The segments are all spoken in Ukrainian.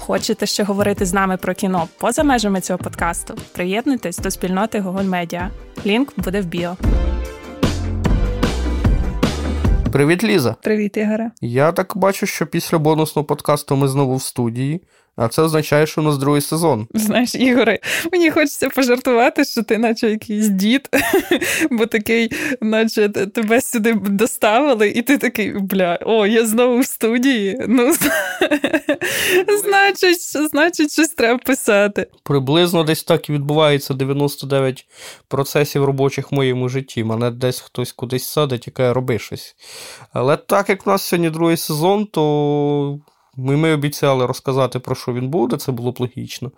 Хочете ще говорити з нами про кіно поза межами цього подкасту? Приєднуйтесь до спільноти Google Media. Лінк буде в біо. Привіт, Ліза. Привіт, Ігоре. Я так бачу, що після бонусного подкасту ми знову в студії. А це означає, що у нас другий сезон. Знаєш, Ігоре, мені хочеться пожартувати, що ти, наче якийсь дід, бо такий, наче тебе сюди доставили, і ти такий, бля, о, я знову в студії. Ну, значить, значить, щось треба писати. Приблизно десь так і відбувається 99 процесів робочих в моєму житті. Мене десь хтось кудись садить каже, роби щось. Але так як у нас сьогодні другий сезон, то. Ми ми обіцяли розказати, про що він буде, це було б логічно.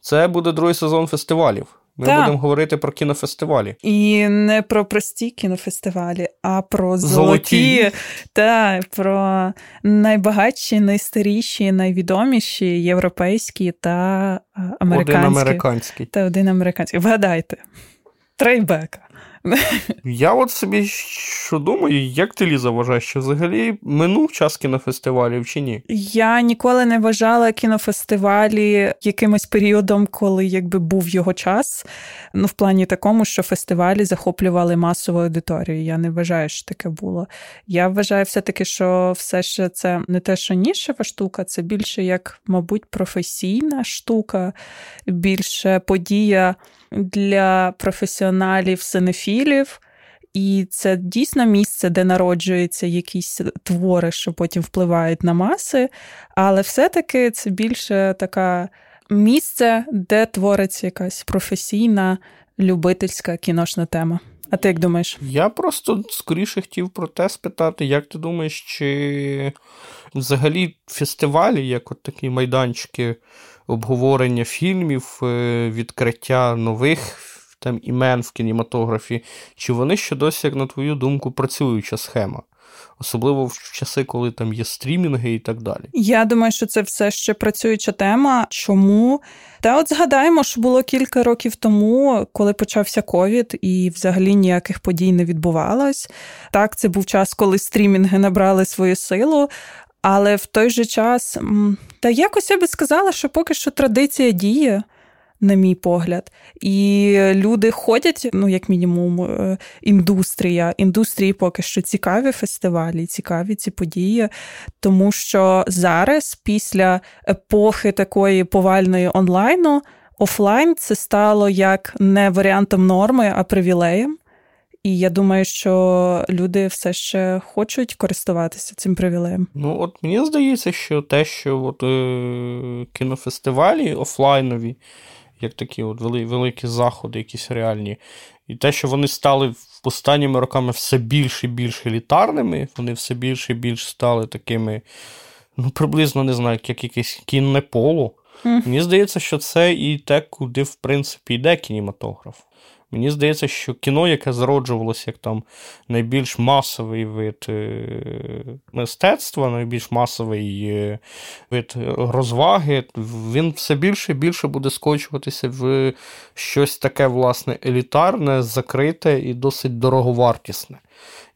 Це буде другий сезон фестивалів. Ми так. будемо говорити про кінофестивалі. І не про прості кінофестивалі, а про золоті, золоті. та про найбагатші, найстаріші, найвідоміші європейські та американські. Один американський. Та один американський. Вгадайте. Трейбека. Я от собі що думаю, як ти Ліза вважаєш, що взагалі минув час кінофестивалів чи ні? Я ніколи не вважала кінофестивалі якимось періодом, коли якби був його час. Ну, в плані такому, що фестивалі захоплювали масову аудиторію. Я не вважаю, що таке було. Я вважаю все-таки, що все ще це не те, що нішева штука, це більше як, мабуть, професійна штука, більше подія для професіоналів, синефілів. І це дійсно місце, де народжуються якісь твори, що потім впливають на маси. Але все-таки це більше таке місце, де твориться якась професійна, любительська кіношна тема. А ти як думаєш? Я просто скоріше хотів про те спитати, як ти думаєш, чи взагалі фестивалі, як от такі майданчики обговорення фільмів, е, відкриття нових там імен в кінематографі, чи вони ще досі, як на твою думку, працююча схема? Особливо в часи, коли там є стрімінги і так далі. Я думаю, що це все ще працююча тема. Чому? Та от згадаємо, що було кілька років тому, коли почався ковід, і взагалі ніяких подій не відбувалось. Так, це був час, коли стрімінги набрали свою силу. Але в той же час, та якось я би сказала, що поки що традиція діє, на мій погляд. І люди ходять, ну, як мінімум, е, індустрія. Індустрії поки що цікаві фестивалі, цікаві ці події, тому що зараз, після епохи такої повальної онлайну, офлайн це стало як не варіантом норми, а привілеєм. І я думаю, що люди все ще хочуть користуватися цим привілеєм. Ну, от мені здається, що те, що от, е, кінофестивалі офлайнові, як такі от вели, великі заходи, якісь реальні, і те, що вони стали останніми роками все більш і більш елітарними, вони все більше і більш стали такими, ну, приблизно не знаю, як якесь кінне поло. Mm. Мені здається, що це і те, куди, в принципі, йде кінематограф. Мені здається, що кіно, яке зароджувалося як там найбільш масовий вид е, мистецтва, найбільш масовий е, вид розваги, він все більше і більше буде скочуватися в щось таке, власне, елітарне, закрите і досить дороговартісне.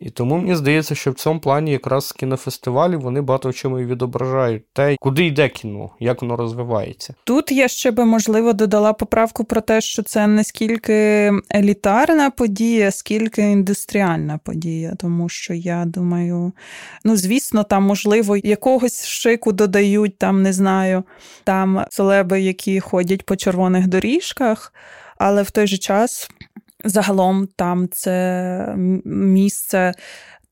І тому мені здається, що в цьому плані якраз кінофестивалі вони багато в чому і відображають те, куди йде кіно, як воно розвивається. Тут я ще би можливо додала поправку про те, що це не скільки елітарна подія, скільки індустріальна подія, тому що я думаю, ну звісно, там можливо якогось шику додають, там не знаю, там целеби, які ходять по червоних доріжках. Але в той же час Загалом там це місце.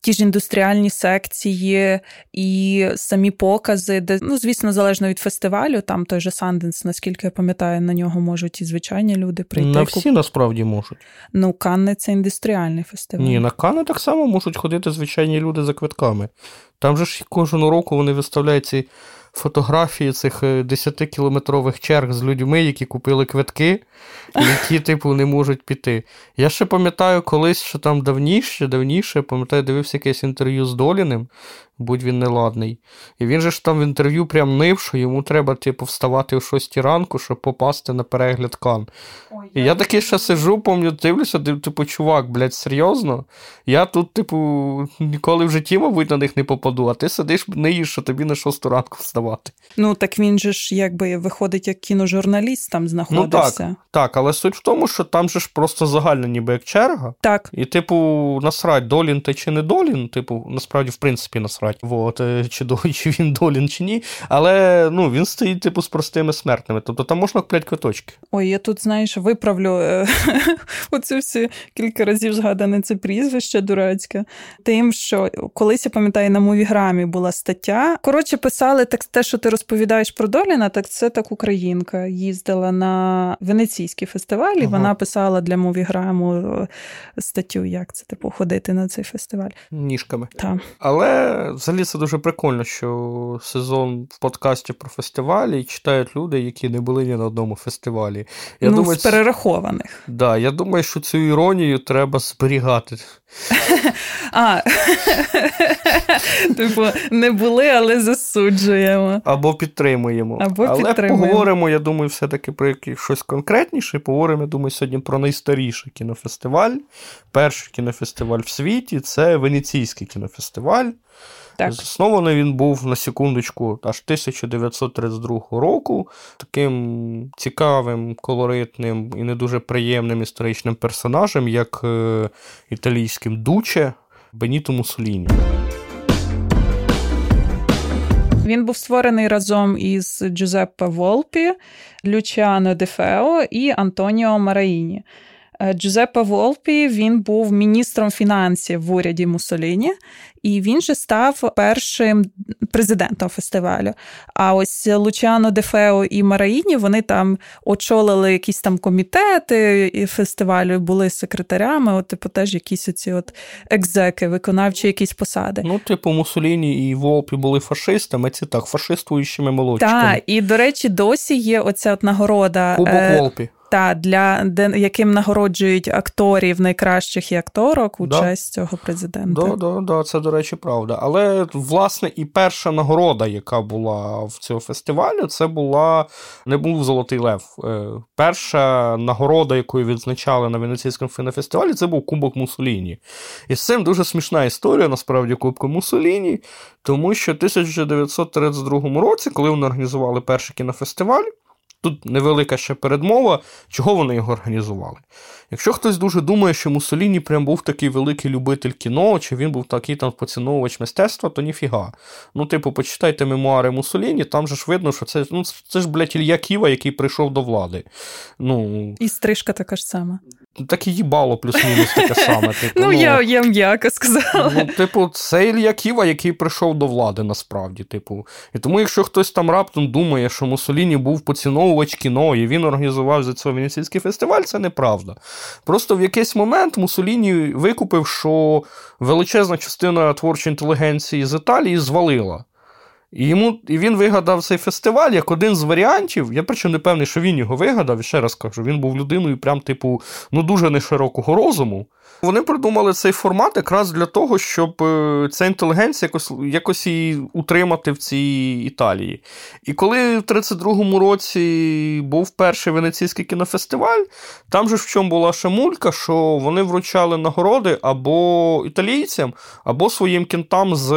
Ті ж індустріальні секції і самі покази, де, ну, звісно, залежно від фестивалю, там той же Санденс, наскільки я пам'ятаю, на нього можуть і звичайні люди прийти. На всі насправді можуть. Ну, Канни це індустріальний фестиваль. Ні, на Канни так само можуть ходити звичайні люди за квитками. Там же ж кожного року вони виставляють ці фотографії цих 10-кілометрових черг з людьми, які купили квитки, які, типу, не можуть піти. Я ще пам'ятаю колись, що там давніше, давніше, пам'ятаю, дивився якесь інтерв'ю з Доліним, будь він неладний. І він же ж там в інтерв'ю прям нив, що йому треба, типу, вставати о 6 ранку, щоб попасти на перегляд кан. Ой, і я, я такий ще сижу, пам'ятаю, дивлюся, типу, чувак, блядь, серйозно? Я тут, типу, ніколи в житті, мабуть, на них не попаду, а ти сидиш, ниєш, що тобі на 6 ранку вставати. Ну, так він же ж якби виходить як кіножурналіст там знаходився. Ну, так, так, але суть в тому, що там же ж просто загальна, ніби як черга. Так. І, типу, насрать, долін ти чи не долін, типу, насправді, в принципі, насрать. Вот, е, чи чи він долін, чи ні. Але ну, він стоїть, типу, з простими смертними. Тобто там можна купляти квиточки. Ой, я тут, знаєш, виправлю е, оцю всі кілька разів згадане це прізвище дурацьке. Тим, що колись я пам'ятаю, на мовіграмі була стаття. Коротше, писали так, те, що ти розповідаєш про Доліна, так це так українка їздила на венеційський фестиваль, і ага. вона писала для мовіграму е, статтю, як це типу ходити на цей фестиваль. Ніжками. Так. Але взагалі це дуже прикольно, що сезон в подкасті про фестивалі читають люди, які не були ні на одному фестивалі. Я ну, думаю, з перерахованих. Да, Я думаю, що цю іронію треба зберігати. А, Типу, не були, але засуджуємо. Або підтримуємо. Або але підтримуємо. поговоримо, я думаю, все-таки про щось конкретніше. Поговоримо, я думаю, сьогодні про найстаріший кінофестиваль. Перший кінофестиваль в світі це Венеційський кінофестиваль. Так. Заснований він був на секундочку аж 1932 року. Таким цікавим, колоритним і не дуже приємним історичним персонажем, як е, італійським дуче Беніто Муссоліні. Він був створений разом із Джузеппе Волпі, Лючіано Дефео і Антоніо Мараїні. Е, Джузеппе Волпі він був міністром фінансів в уряді Муссоліні, і він же став першим президентом фестивалю. А ось Лучано Дефео і Мараїні вони там очолили якісь там комітети фестивалю, були секретарями, от типу теж якісь оці от екзеки, виконавчі якісь посади. Ну, типу, Мусоліні і Волпі були фашистами, ці так, фашистуючими молодчиками. Так, і до речі, досі є оця от нагорода. Кубок е- Волпі та для де, яким нагороджують акторів найкращих і акторок у да. честь цього президента. Да, да, да, це, до речі, правда. Але власне і перша нагорода, яка була в цьому фестивалю, це була не був Золотий Лев. Е, перша нагорода, яку відзначали на Венеційському фестивалі, це був Кубок Мусоліні. І з цим дуже смішна історія, насправді, Кубку Мусоліні, тому що в 1932 році, коли вони організували перший кінофестиваль. Тут невелика ще передмова, чого вони його організували. Якщо хтось дуже думає, що Муссоліні прям був такий великий любитель кіно, чи він був такий там поціновувач мистецтва, то ніфіга. Ну, типу, почитайте мемуари Муссоліні, там же ж видно, що це ну, це ж, блядь, Ілья Ківа, який прийшов до влади. Ну, І стрижка така ж сама. Так і їбало плюс-мінус таке саме. Типу, ну, ну, я я м'яко сказала. Ну, Типу, це Ілья Ківа, який прийшов до влади, насправді. Типу. І тому, якщо хтось там раптом думає, що Муссоліні був поціновувач кіно, і він організував за це Венеційський фестиваль, це неправда. Просто в якийсь момент Муссоліні викупив, що величезна частина творчої інтелігенції з Італії звалила. Йому, і він вигадав цей фестиваль як один з варіантів. Я причому не певний, що він його вигадав, ще раз кажу, він був людиною, прям, типу, ну дуже неширокого розуму. Вони придумали цей формат якраз для того, щоб е, ця інтелігенція якось якось її утримати в цій Італії. І коли в 32-му році був перший венеційський кінофестиваль, там же в чому була шамулька, що вони вручали нагороди або італійцям, або своїм кінтам з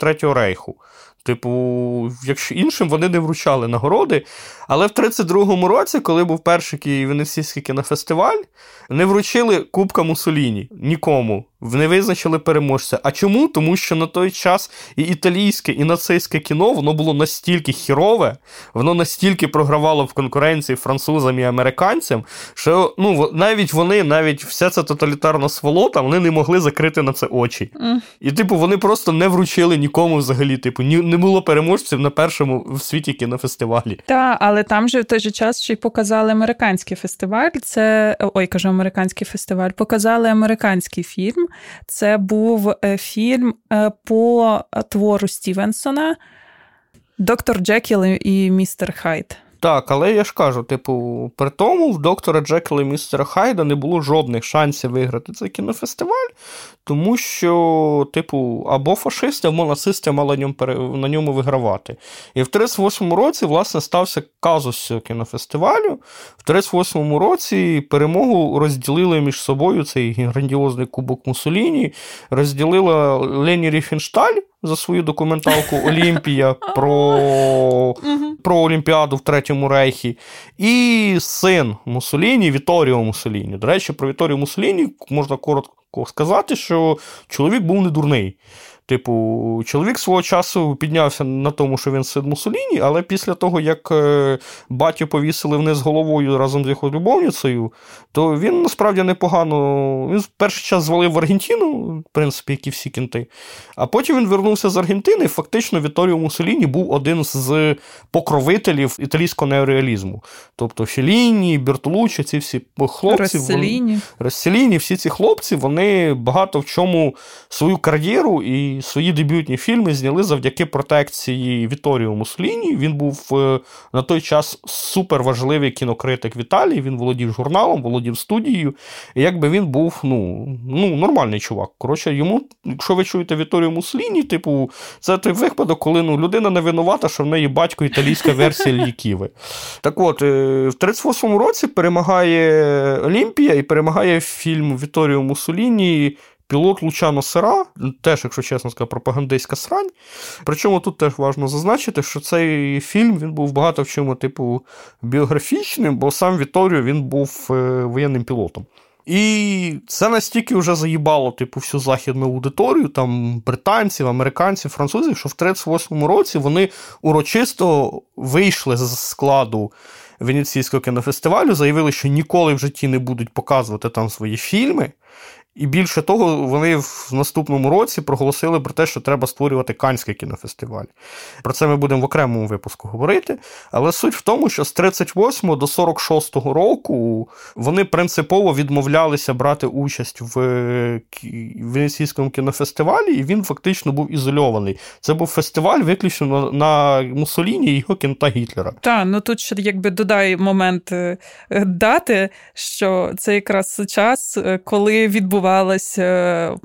Третього рейху. Типу, якщо іншим вони не вручали нагороди. Але в 32-му році, коли був перший Венеційський кінофестиваль, не вручили Кубка Мусоліні нікому не визначили переможця. А чому? Тому що на той час і італійське, і нацистське кіно воно було настільки хірове, воно настільки програвало в конкуренції французам і американцям, що ну, навіть вони, навіть вся ця тоталітарна сволота, вони не могли закрити на це очі. Mm. І, типу, вони просто не вручили нікому взагалі. Типу, ні, не було переможців на першому в світі кінофестивалі. Так, але там же в той же час ще й показали американський фестиваль. Це ой, кажу, американський фестиваль. Показали американський фільм. Це був е, фільм е, по твору Стівенсона. Доктор Джекіл і містер Хайд. Так, але я ж кажу, типу, при тому в доктора Джекіла і містера Хайда не було жодних шансів виграти цей кінофестиваль, тому що, типу, або фашисти, або нацисти мали на ньому, вигравати. І в 38-му році, власне, стався казус кінофестивалю. В 38-му році перемогу розділили між собою цей грандіозний кубок Мусоліні, розділила Лені Ріфеншталь за свою документалку Олімпія про про Олімпіаду в Третьому Рейхі, і син Мусоліні Віторіо Мусоліні. До речі, про Віторіо Мусоліні можна коротко сказати, що чоловік був не дурний. Типу, чоловік свого часу піднявся на тому, що він син Мусоліні, але після того, як е, батю повісили вниз головою разом з його любовницею, то він насправді непогано. Він перший час звалив в Аргентину, в принципі, як і всі кінти. А потім він вернувся з Аргентини, і фактично Віторіо Мусоліні був один з покровителів італійського неореалізму. Тобто Філіні, Бертолуччі, ці всі хлопці. Розселіні. Розселіні, всі ці хлопці, вони багато в чому свою кар'єру і свої дебютні фільми зняли завдяки протекції Віторіо Мусліні. Він був е, на той час суперважливий кінокритик в Італії. Він володів журналом, володів студією. І якби він був ну, ну, нормальний чувак. Коротше, йому, якщо ви чуєте Віторіо Мусліні, типу, це той випадок, коли ну, людина не винувата, що в неї батько італійська версія Ліківи. Так от, е, в 38-му році перемагає Олімпія і перемагає фільм Віторіо Мусоліні Пілот Лучано Сера, теж, якщо чесно сказати, пропагандистська срань. Причому тут теж важливо зазначити, що цей фільм він був багато в чому, типу, біографічним, бо сам Віторіо він був е, воєнним пілотом. І це настільки вже заїбало типу, всю західну аудиторію, там британців, американців, французів, що в 38-му році вони урочисто вийшли з складу Венеційського кінофестивалю, заявили, що ніколи в житті не будуть показувати там свої фільми. І більше того, вони в наступному році проголосили про те, що треба створювати Канський кінофестиваль. Про це ми будемо в окремому випуску говорити. Але суть в тому, що з 38 до 46 року вони принципово відмовлялися брати участь в Венеційському кінофестивалі, і він фактично був ізольований. Це був фестиваль виключно на Мусоліні і його кінта Гітлера. Так, ну тут ще якби додай момент е, дати, що це якраз час, е, коли відбувається відбувалася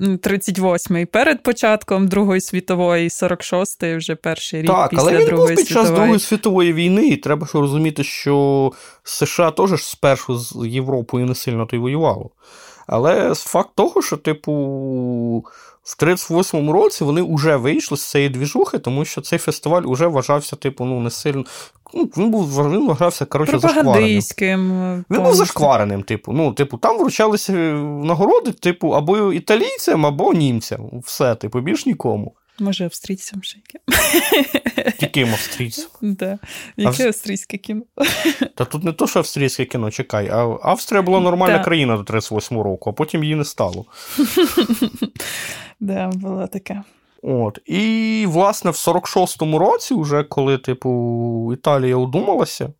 38-й перед початком Другої світової, 46-й вже перший рік так, після але він Другої був під світової. час Другої світової війни, і треба ж розуміти, що США теж спершу з Європою не сильно то й воювало. Але факт того, що, типу, в 38-му році вони вже вийшли з цієї двіжухи, тому що цей фестиваль вже вважався, типу, ну, не сильно. Ну, Він був він вважався, коротше, зашквареним. Він був зашквареним, типу. Ну, типу, там вручалися нагороди, типу, або італійцям, або німцям. Все, типу, більш нікому. Може, австрійцям ще яке. Яким австрійцям? Да. Яке австрійське кіно? Та тут не то, що австрійське кіно, чекай. А Австрія була нормальна да. країна до 38 року, а потім її не стало. Да, було таке. От. І, власне, в 46-му році, вже коли, типу, Італія удумалася,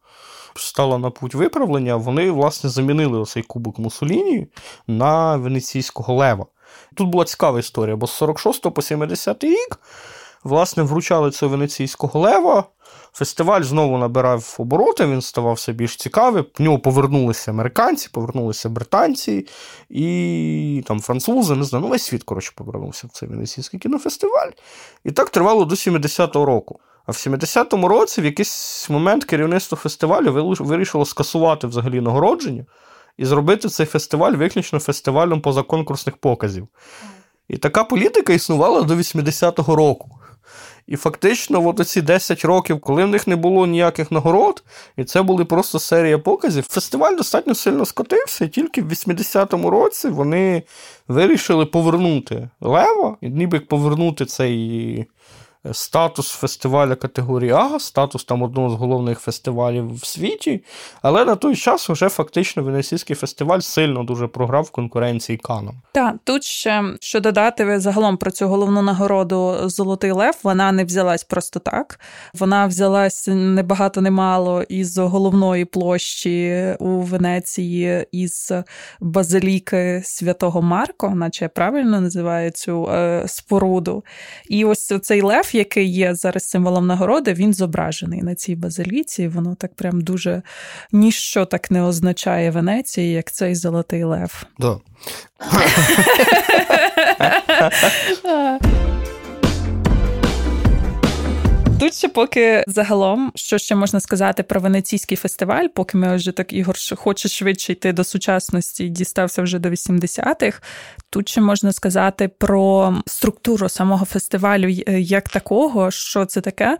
стала на путь виправлення, вони, власне, замінили оцей кубок Мусоліні на венеційського лева. Тут була цікава історія, бо з 46 по 70 рік, власне, вручали цього венеційського лева. Фестиваль знову набирав обороти, він ставав все більш цікавий. В нього повернулися американці, повернулися британці і там французи, не знаю, ну весь світ, коротше, повернувся в цей Венеційський кінофестиваль. І так тривало до 70-го року. А в 70-му році в якийсь момент керівництво фестивалю вирішило скасувати взагалі нагородження і зробити цей фестиваль виключно фестивалем позаконкурсних показів. І така політика існувала до 80-го року. І фактично, от оці 10 років, коли в них не було ніяких нагород, і це були просто серія показів, фестиваль достатньо сильно скотився, і тільки в 80-му році вони вирішили повернути Лева, і ніби повернути цей статус фестиваля категорії А, статус там одного з головних фестивалів в світі. Але на той час вже фактично Венеційський фестиваль сильно дуже програв в конкуренції Каном. Так, тут ще що додати загалом про цю головну нагороду Золотий Лев, вона не взялась просто так. Вона взялась не багато не мало із головної площі у Венеції, із базиліки Святого Марко, наче правильно називаю цю е, споруду. І ось цей лев Лев, який є зараз символом нагороди, він зображений на цій базиліці. Воно так прям дуже ніщо так не означає Венеції, як цей золотий лев. Да. Ще поки загалом, що ще можна сказати про венеційський фестиваль, поки ми вже так Ігор хоче швидше йти до сучасності дістався вже до 80-х. Тут ще можна сказати про структуру самого фестивалю як такого, що це таке.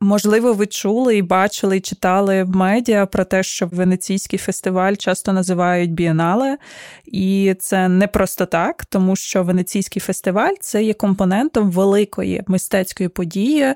Можливо, ви чули і бачили, і читали в медіа про те, що Венеційський фестиваль часто називають бієнале, і це не просто так, тому що Венеційський фестиваль це є компонентом великої мистецької події,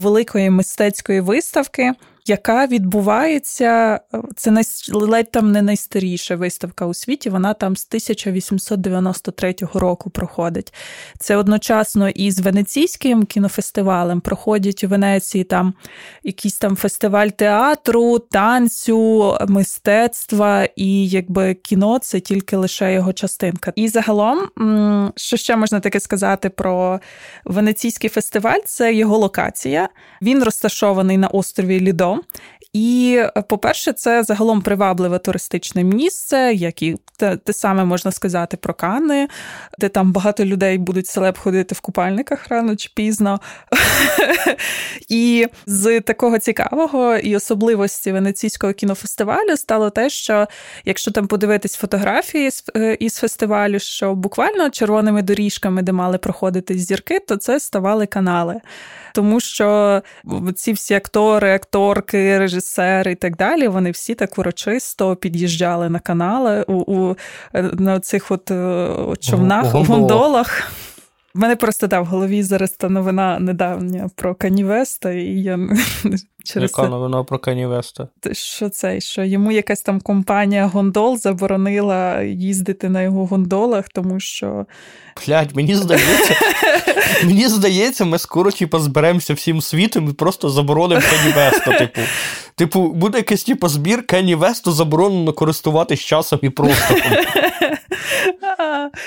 великої мистецької виставки яка відбувається, це най, ледь там не найстаріша виставка у світі, вона там з 1893 року проходить. Це одночасно із Венеційським кінофестивалем проходять у Венеції там якийсь там фестиваль театру, танцю, мистецтва, і якби кіно це тільки лише його частинка. І загалом, що ще можна таке сказати про Венеційський фестиваль, це його локація. Він розташований на острові Лідо. І, по-перше, це загалом привабливе туристичне місце, як і те, те саме можна сказати про Кани, де там багато людей будуть селеб ходити в купальниках рано чи пізно. І з такого цікавого і особливості Венеційського кінофестивалю стало те, що якщо там подивитись фотографії е, із фестивалю, що буквально червоними доріжками, де мали проходити зірки, то це ставали канали тому що ці всі актори, акторки, режисери і так далі, вони всі так урочисто під'їжджали на канали у, у на цих от е, човнах, у гондолах. У мене просто да, в голові зараз та новина недавня про Кані Веста, і я через Яка це... новина про Кані Веста? Що це? Що йому якась там компанія гондол заборонила їздити на його гондолах, тому що. Блядь, мені здається, мені здається, ми скоро типу, зберемося всім світом і просто заборонимо Каньє Веста. Типу, Типу, буде якийсь типу, збір Каньє Весту заборонено користуватись часом і простором.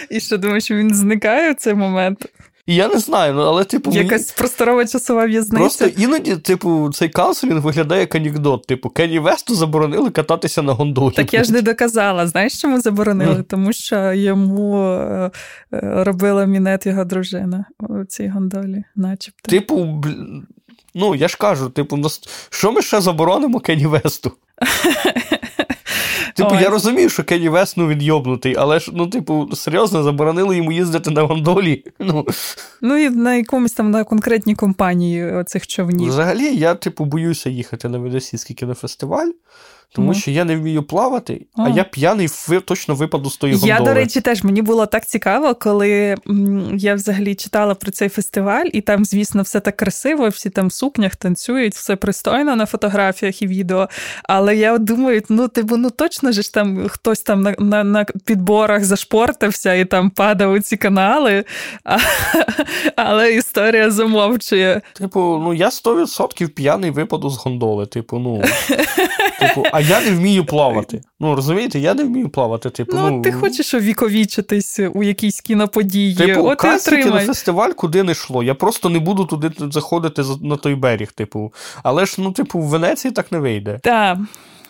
І що думаєш, він зникає в цей момент? Я не знаю, ну але типу. Якась мені... просторова часова в'язниця. Просто іноді, типу, цей canceling виглядає як анекдот. Типу, Каньє Весту заборонили кататися на гондолі. Так я ж не доказала. Знаєш, чому заборонили? Mm. Тому що йому е, е, робила мінет його дружина у цій гондолі, начебто. Типу, ну я ж кажу, типу, що ми ще заборонимо Кенні Весту? Типу, я розумію, що Кені Вест, ну, він йобнутий, але ж, ну, типу, серйозно, заборонили йому їздити на гондолі. Ну Ну і на якомусь там на конкретній компанії оцих човнів. Взагалі, я, типу, боюся їхати на Ведосійський кінофестиваль. Тому що я не вмію плавати, а, а я п'яний точно випаду з тої гондоли. Я, до речі, теж мені було так цікаво, коли я взагалі читала про цей фестиваль, і там, звісно, все так красиво, всі там в сукнях танцюють, все пристойно на фотографіях і відео. Але я думаю, ну типу, ну точно ж там хтось там на на, на підборах зашпортився і там падав у ці канали, а, але історія замовчує. Типу, ну я 100% п'яний випаду з гондоли. Типу, ну. Типу, а я не вмію плавати. Ну, розумієте, я не вмію плавати. Типу, ну, ну ти хочеш увіковічитись у якійсь кіноподії. Типу, От і кінофестиваль куди не йшло. Я просто не буду туди заходити на той берег. Типу. Але ж, ну, типу, в Венеції так не вийде. Так.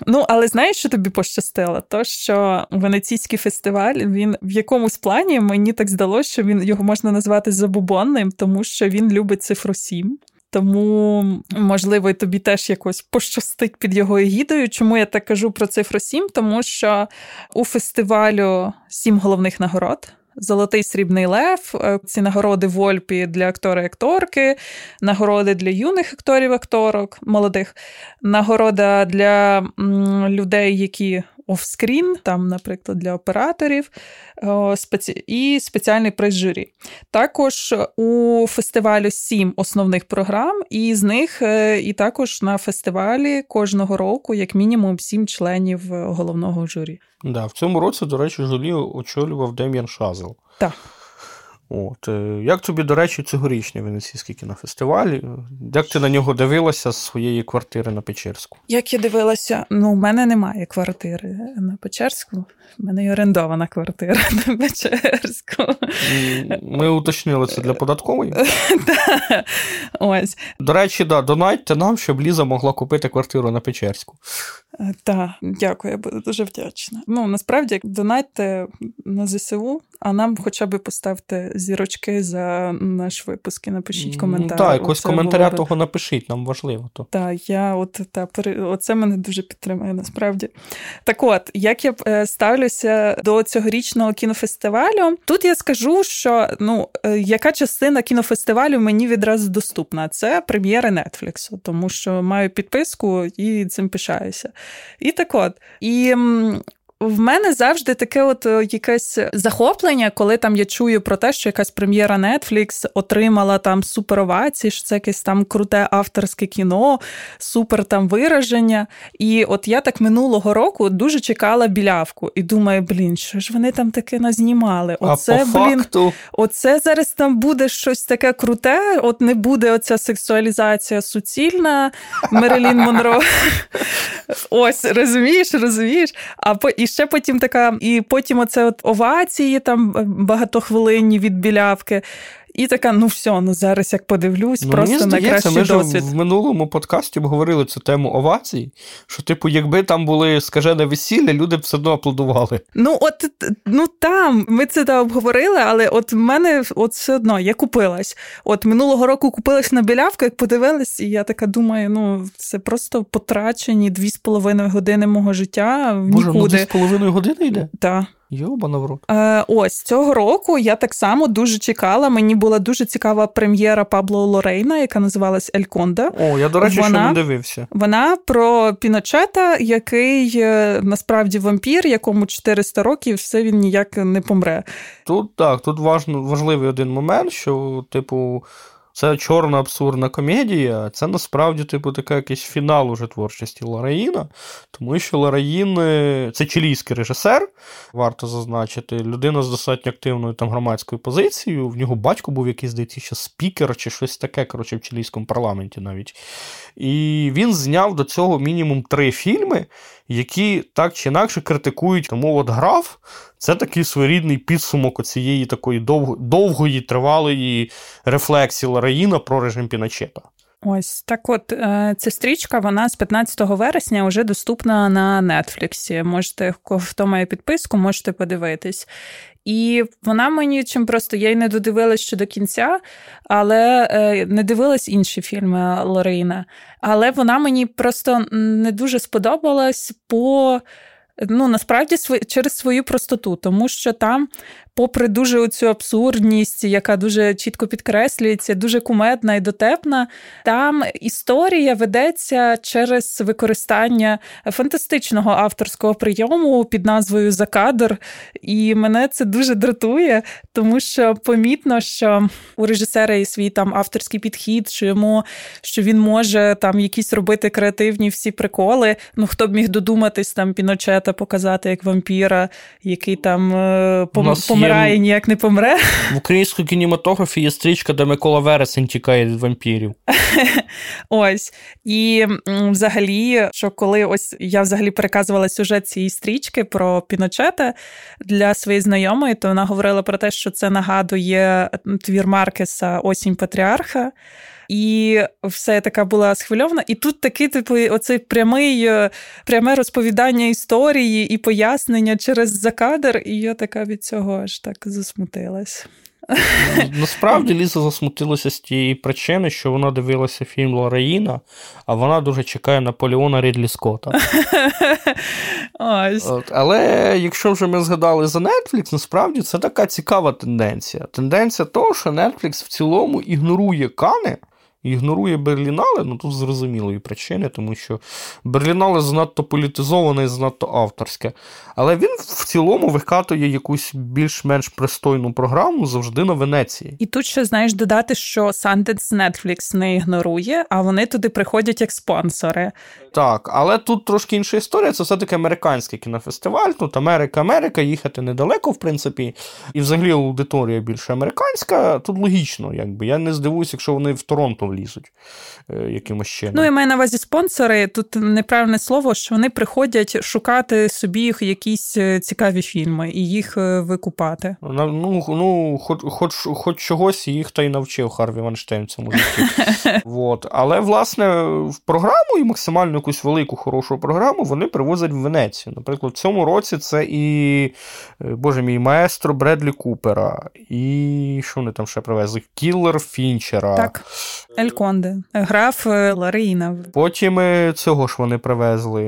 Ну, але знаєш, що тобі пощастило? То, що Венеційський фестиваль, він в якомусь плані мені так здалося, що він його можна назвати забубонним, тому що він любить цифру 7. Тому, можливо, тобі теж якось пощастить під його егідою. Чому я так кажу про цифру 7? Тому що у фестивалю сім головних нагород. Золотий срібний лев, е, ці нагороди в Ольпі для актора і акторки, нагороди для юних акторів, акторок, молодих, нагорода для людей, які офскрін, там, наприклад, для операторів, і спеціальний приз журі. Також у фестивалю сім основних програм, і з них е, і також на фестивалі кожного року, як мінімум, сім членів е, головного журі. Да, В цьому році, до речі, журі очолював Дем'ян Шазел. Так. От. Е, як тобі, до речі, цьогорічний Венеційський кінофестиваль? Як ти на нього дивилася з своєї квартири на Печерську? Як я дивилася, ну, у мене немає квартири на Печерську, в мене є орендована квартира на Печерську. Ми уточнили це для податкової. Ось. До речі, да, донайте нам, щоб Ліза могла купити квартиру на Печерську. Е, так, дякую, я буду дуже вдячна. Ну, насправді, донайте на ЗСУ, а нам хоча б поставте зірочки за наш випуск і напишіть коментар. Так, якось коментаря того напишіть, нам важливо. то. Так, я от та оце мене дуже підтримує, насправді. Так от, як я е, ставлюся до цьогорічного кінофестивалю, тут я скажу, що ну, е, яка частина кінофестивалю мені відразу доступна? Це прем'єри Нетфліксу, тому що маю підписку і цим пишаюся. І так от. І в мене завжди таке от е, якесь захоплення, коли там я чую про те, що якась прем'єра Netflix отримала там суперовації, що це якесь там круте авторське кіно, супер там вираження. І от я так минулого року дуже чекала білявку і думаю, блін, що ж вони там таке назнімали? Оце, а по блін, факту... оце зараз там буде щось таке круте, от не буде оця сексуалізація суцільна Мерелін Монро. Ось, розумієш, розумієш? А по і ще потім така, і потім оце от овації там багатохвилинні від білявки. І така, ну все, ну зараз як подивлюсь, ну, просто здається, ми досвід. в минулому подкасті обговорили цю тему овацій, що, типу, якби там були скажене весілля, люди б все одно аплодували. Ну, от ну там ми це та обговорили, але от в мене от все одно я купилась. От минулого року купилась на білявку, як подивилась, і я така думаю, ну це просто потрачені дві з половиною години мого життя. в Боже, ну дві з половиною години йде? Так. Йобана в рот. Е, Ось цього року я так само дуже чекала. Мені була дуже цікава прем'єра Пабло Лорейна, яка називалась Ельконда. О, я, до речі, вона, ще не дивився. Вона про Піночета, який е, насправді вампір, якому 400 років, все він ніяк не помре. Тут так, тут важно, важливий один момент, що, типу. Це чорна абсурдна комедія, це насправді, типу, така якийсь фінал уже творчості Лараїна, тому що Лараїн це чилійський режисер, варто зазначити, людина з достатньо активною там громадською позицією. В нього батько був якийсь здається, ще спікер чи щось таке, коротше, в чилійському парламенті навіть. І він зняв до цього мінімум три фільми, які так чи інакше критикують. Тому от граф це такий своєрідний підсумок цієї такої довго, довгої, тривалої рефлексії Лараїна про режим Піночета. Ось так, от е, ця стрічка, вона з 15 вересня вже доступна на Нетфліксі. Можете, хто має підписку, можете подивитись. І вона мені чим просто я й не додивилась ще до кінця, але е, не дивилась інші фільми Лорейна. Але вона мені просто не дуже сподобалась по. Ну, насправді через свою простоту, тому що там попри дуже оцю абсурдність, яка дуже чітко підкреслюється, дуже кумедна і дотепна, там історія ведеться через використання фантастичного авторського прийому під назвою Закадр. І мене це дуже дратує, тому що помітно, що у режисера є свій там авторський підхід, що йому що він може там якісь робити креативні всі приколи. Ну хто б міг додуматись там піночета показати як вампіра, який там е, помер помирає, ніяк не помре. В українському кінематографі є стрічка, де Микола Вересень тікає від вампірів. Ось. І взагалі, що коли ось я взагалі переказувала сюжет цієї стрічки про Піночета для своєї знайомої, то вона говорила про те, що це нагадує твір Маркеса Осінь Патріарха. І все така була схвильована. І тут такий, типу, оцей прямий, е, пряме розповідання історії і пояснення через закадр, і я така від цього аж так засмутилась. Насправді Ліза засмутилася з тієї причини, що вона дивилася фільм Лораїна, а вона дуже чекає Наполеона Рідлі Скотта. Ось. От, Але якщо вже ми згадали за Netflix, насправді це така цікава тенденція. Тенденція того, що Netflix в цілому ігнорує Кани ігнорує Берлінале, ну тут зрозумілої причини, тому що Берлінале занадто політизоване і занадто авторське. Але він в цілому викатує якусь більш-менш пристойну програму завжди на Венеції. І тут ще знаєш додати, що Sundance Netflix не ігнорує, а вони туди приходять як спонсори. Так, але тут трошки інша історія. Це все-таки американський кінофестиваль. Тут Америка, Америка, їхати недалеко, в принципі, і взагалі аудиторія більше американська. Тут логічно, якби я не здивуюся, якщо вони в Торонто влізуть е, якимось чином. Ну, я маю на увазі спонсори. Тут неправильне слово, що вони приходять шукати собі якісь е, цікаві фільми і їх е, викупати. Ну, ну хоч, хоч, хоч чогось їх та й навчив Харві Вайнштейн цьому житті. вот. Але, власне, в програму і максимально якусь велику хорошу програму вони привозять в Венецію. Наприклад, в цьому році це і, боже мій, маестро Бредлі Купера, і що вони там ще привезли? Кілер Фінчера. Так, El Conde. Граф е, Ларраїна. Потім е, цього ж вони привезли.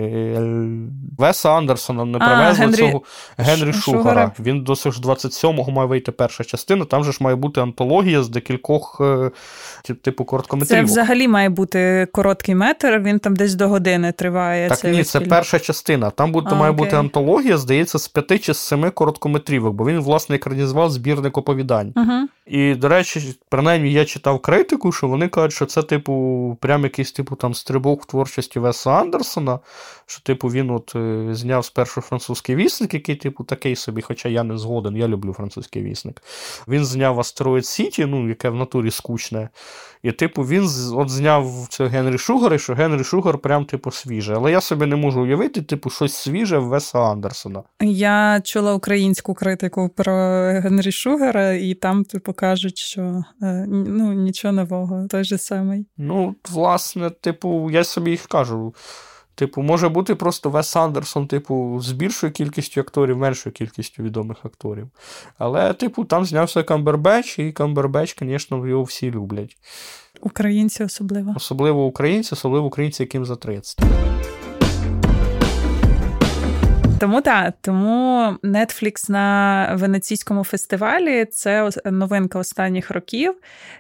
Веса Андерсона не привезли Генрі... цього Генрі Ш... Шугара. Шугара. Він до ж 27-го має вийти перша частина. Там же ж має бути антологія з декількох типу короткометрів. Це взагалі має бути короткий метр. Він там десь до години триває. Так ні, це перша частина. Там буде, а, має окей. бути антологія, здається, з п'яти чи з семи короткометрівок, бо він, власне, екранізував збірник оповідань. Угу. І, до речі, принаймні я читав критику, що вони кажуть, що це, типу, прям якийсь типу там стрибок в творчості Веса Андерсона, що, типу, він от е, зняв спершу французький вісник, який, типу, такий собі, хоча я не згоден, я люблю французький вісник. Він зняв Астероїд Сіті, ну, яке в натурі скучне. І, типу, він от зняв це Генрі Шугар, і що Генрі Шугар прям, типу, свіже. Але я собі не можу уявити, типу, щось свіже в Веса Андерсона. Я чула українську критику про Генрі Шугара, і там, типу, кажуть, що е, ну, нічого нового, той же самий. Ну, власне, типу, я собі їх кажу. Типу, може бути просто Вес Андерсон, типу, з більшою кількістю акторів, меншою кількістю відомих акторів. Але, типу, там знявся Камбербеч, і Камбербеч, звісно, його всі люблять. Українці особливо. Особливо українці, особливо українці, яким за 30. Тому так, тому Netflix на венеційському фестивалі це новинка останніх років,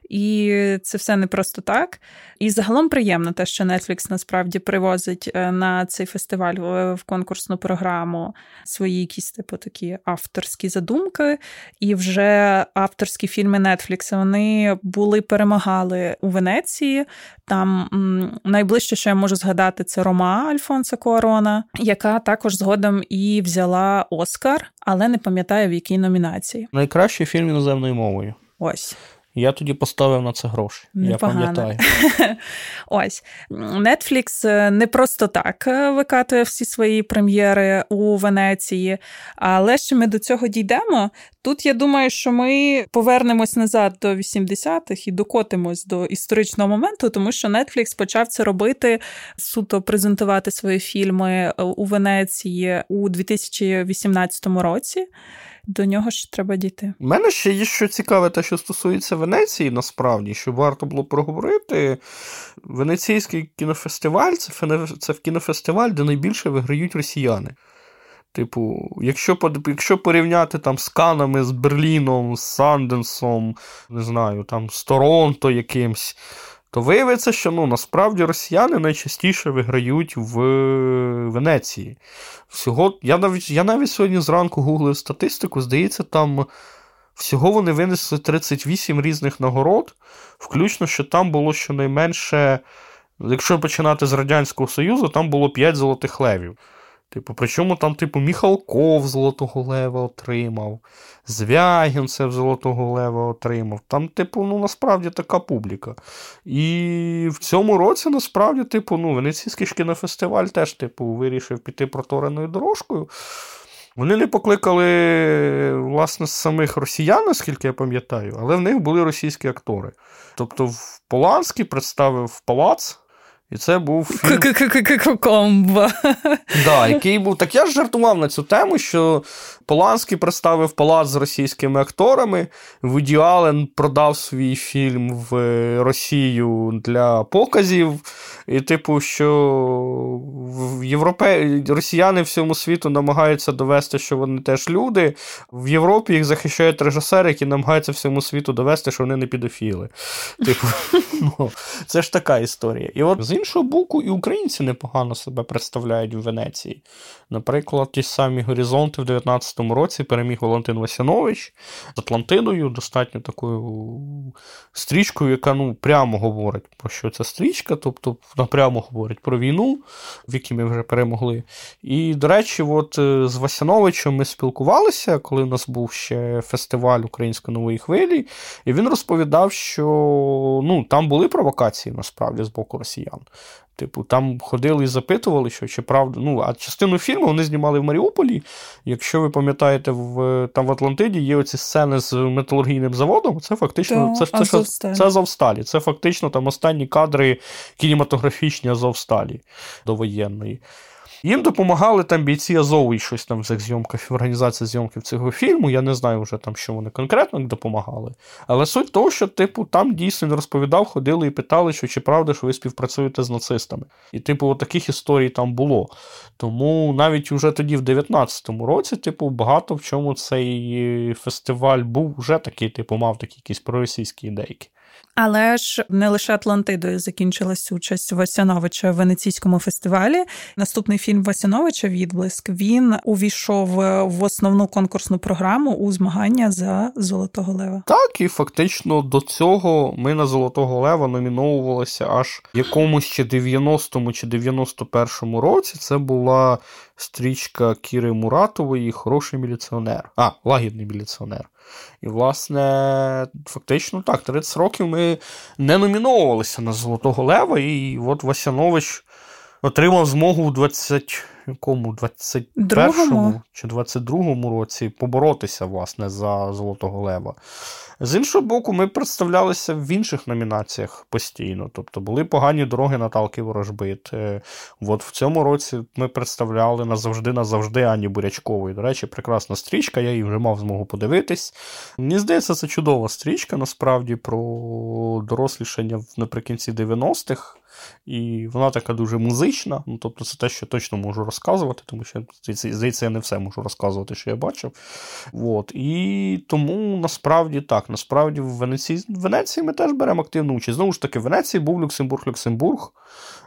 і це все не просто так. І загалом приємно те, що Netflix насправді привозить е, на цей фестиваль в конкурсну програму свої якісь типу такі авторські задумки. І вже авторські фільми Netflix вони були перемагали у Венеції. Там м, найближче, що я можу згадати, це Рома Альфонса Куарона, яка також згодом і взяла Оскар, але не пам'ятаю в якій номінації. Найкращий фільм іноземною мовою. Ось. Я тоді поставив на це гроші. Непогано. Я пам'ятаю. Ось Netflix е, не просто так е, викатує всі свої прем'єри у Венеції, але ще ми до цього дійдемо. Тут я думаю, що ми повернемось назад до 80-х і докотимось до історичного моменту, тому що Netflix почав це робити суто презентувати свої фільми е, у Венеції у 2018 році до нього ж треба дійти. У мене ще є що цікаве, те, що стосується Венеції, насправді, що варто було проговорити. Венеційський кінофестиваль це кінофестиваль, де найбільше виграють росіяни. Типу, якщо якщо порівняти там з Канами, з Берліном, з Санденсом, не знаю, там з Торонто якимсь то виявиться, що ну, насправді росіяни найчастіше виграють в Венеції. Всього, Я навіть я навіть сьогодні зранку гуглив статистику, здається, там всього вони винесли 38 різних нагород, включно, що там було щонайменше, якщо починати з Радянського Союзу, там було 5 золотих левів. Типу, причому там, типу, Міхалков Золотого Лева отримав, Звягінцев Золотого Лева отримав. Там, типу, ну, насправді така публіка. І в цьому році, насправді, типу, ну, Венеційський кінофестиваль теж, типу, вирішив піти протореною дорожкою. Вони не покликали, власне, самих росіян, наскільки я пам'ятаю, але в них були російські актори. Тобто, в Поланський представив палац. І це був фільм... Комбо. Да, який був. Так я ж жартував на цю тему, що Поланський представив палац з російськими акторами. Вуді Аллен продав свій фільм в Росію для показів. І, типу, що в Європе... росіяни всьому світу намагаються довести, що вони теж люди. В Європі їх захищають режисери, які намагаються всьому світу довести, що вони не підофіли. Типу, ну, Це ж така історія. І от з іншого боку, і українці непогано себе представляють в Венеції. Наприклад, ті самі горизонти в 19-му році переміг Валентин Васянович з Атлантидою, достатньо такою стрічкою, яка ну, прямо говорить про що ця стрічка, тобто напрямо говорить про війну, в якій ми вже перемогли. І, до речі, от е, з Васяновичем ми спілкувалися, коли у нас був ще фестиваль Української нової хвилі, і він розповідав, що ну, там були провокації насправді з боку росіян. Типу, там ходили і запитували, що чи правда. Ну, а частину фільму вони знімали в Маріуполі. Якщо ви пам'ятаєте, в там в Атлантиді є оці сцени з металургійним заводом, це фактично це, це, це, це Азовсталі. Це фактично там останні кадри кінематографічні Азовсталі довоєнної. Їм допомагали там бійці Азову і щось там в зйомках, в організації зйомків цього фільму. Я не знаю вже там, що вони конкретно допомагали. Але суть того, що, типу, там дійсно він розповідав, ходили і питали, що чи правда, що ви співпрацюєте з нацистами. І, типу, от таких історій там було. Тому навіть уже тоді, в 19-му році, типу, багато в чому цей фестиваль був вже такий, типу, мав такі якісь проросійські ідейки. Але ж не лише Атлантидою закінчилась участь Васяновича в Венеційському фестивалі. Наступний фільм Васяновича Відблиск він увійшов в основну конкурсну програму у змагання за Золотого Лева. Так, і фактично до цього ми на Золотого Лева номіновувалися аж в якомусь ще 90-му чи 91-му році. Це була стрічка Кіри Муратової Хороший міліціонер. А, лагідний міліціонер. І, власне, фактично так, 30 років ми не номіновувалися на Золотого Лева, і от Васянович отримав змогу у 20 якому 21-му чи 22-му році поборотися власне, за Золотого Лева. З іншого боку, ми представлялися в інших номінаціях постійно. Тобто були погані дороги Наталки Ворожбит. Е, от в цьому році ми представляли назавжди назавжди Ані Бурячкової. До речі, прекрасна стрічка, я її вже мав змогу подивитись. Мені здається, це чудова стрічка насправді про дорослішання наприкінці 90-х. І вона така дуже музична. Ну, Тобто, це те, що точно можу розказувати, тому що здається, я не все можу розказувати, що я бачив. От. І тому насправді так, насправді в Венеції в Венеції ми теж беремо активну участь. Знову ж таки, в Венеції був Люксембург, Люксембург.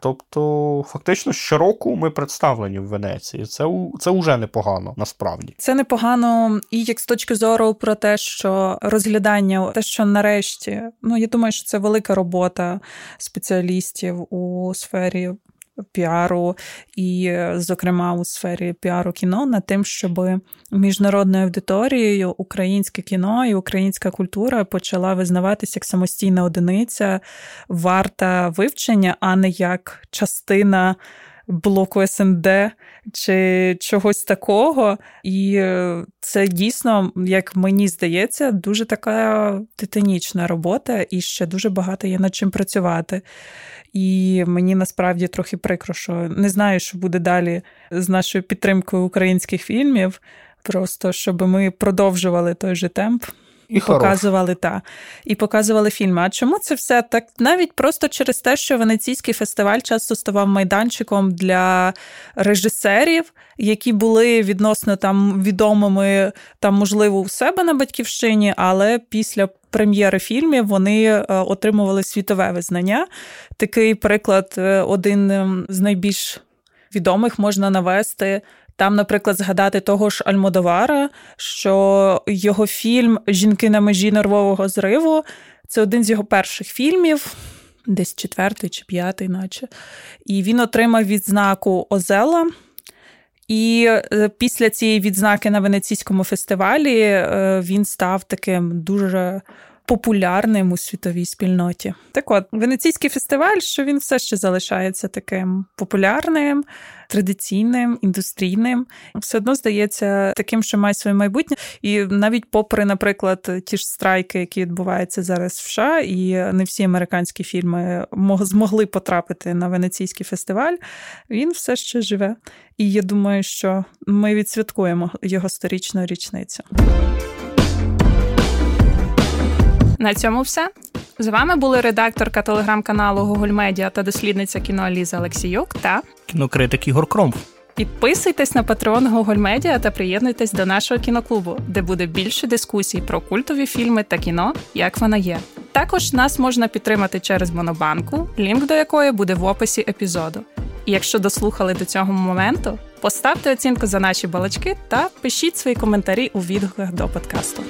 Тобто, фактично, щороку ми представлені в Венеції. Це це вже непогано насправді. Це непогано, і як з точки зору про те, що розглядання, те, що нарешті, ну я думаю, що це велика робота спеціалістів у сфері піару, і, зокрема, у сфері піару кіно над тим, щоб міжнародною аудиторією українське кіно і українська культура почала визнаватися як самостійна одиниця, варта вивчення, а не як частина. Блоку СНД чи чогось такого. І це дійсно, як мені здається, дуже така титанічна робота, і ще дуже багато є над чим працювати. І мені насправді трохи прикро, що не знаю, що буде далі з нашою підтримкою українських фільмів. Просто щоб ми продовжували той же темп. І показували та і показували фільми. А чому це все так? Навіть просто через те, що Венеційський фестиваль часто ставав майданчиком для режисерів, які були відносно там відомими, там, можливо, у себе на батьківщині, але після прем'єри фільмів вони е, отримували світове визнання. Такий приклад, е, один ем, з найбільш відомих можна навести. Там, наприклад, згадати того ж Альмодовара, що його фільм Жінки на межі нервового зриву це один з його перших фільмів, десь четвертий чи п'ятий, наче. І він отримав відзнаку Озела. І е, після цієї відзнаки на Венеційському фестивалі е, він став таким дуже популярним у світовій спільноті. Так от, Венеційський фестиваль, що він все ще залишається таким популярним, традиційним, індустрійним, все одно здається таким, що має своє майбутнє. І навіть попри, наприклад, ті ж страйки, які відбуваються зараз в США, і не всі американські фільми змогли потрапити на Венеційський фестиваль, він все ще живе. І я думаю, що ми відсвяткуємо його сторічну річницю. На цьому все. З вами були редакторка телеграм-каналу Google Media та дослідниця кіно Аліза Олексіюк та кінокритик Ігор Кромф. Підписуйтесь на патрон Google Media та приєднуйтесь до нашого кіноклубу, де буде більше дискусій про культові фільми та кіно, як вона є. Також нас можна підтримати через Монобанку, лінк до якої буде в описі епізоду. І якщо дослухали до цього моменту, поставте оцінку за наші балачки та пишіть свої коментарі у відгуках до подкасту.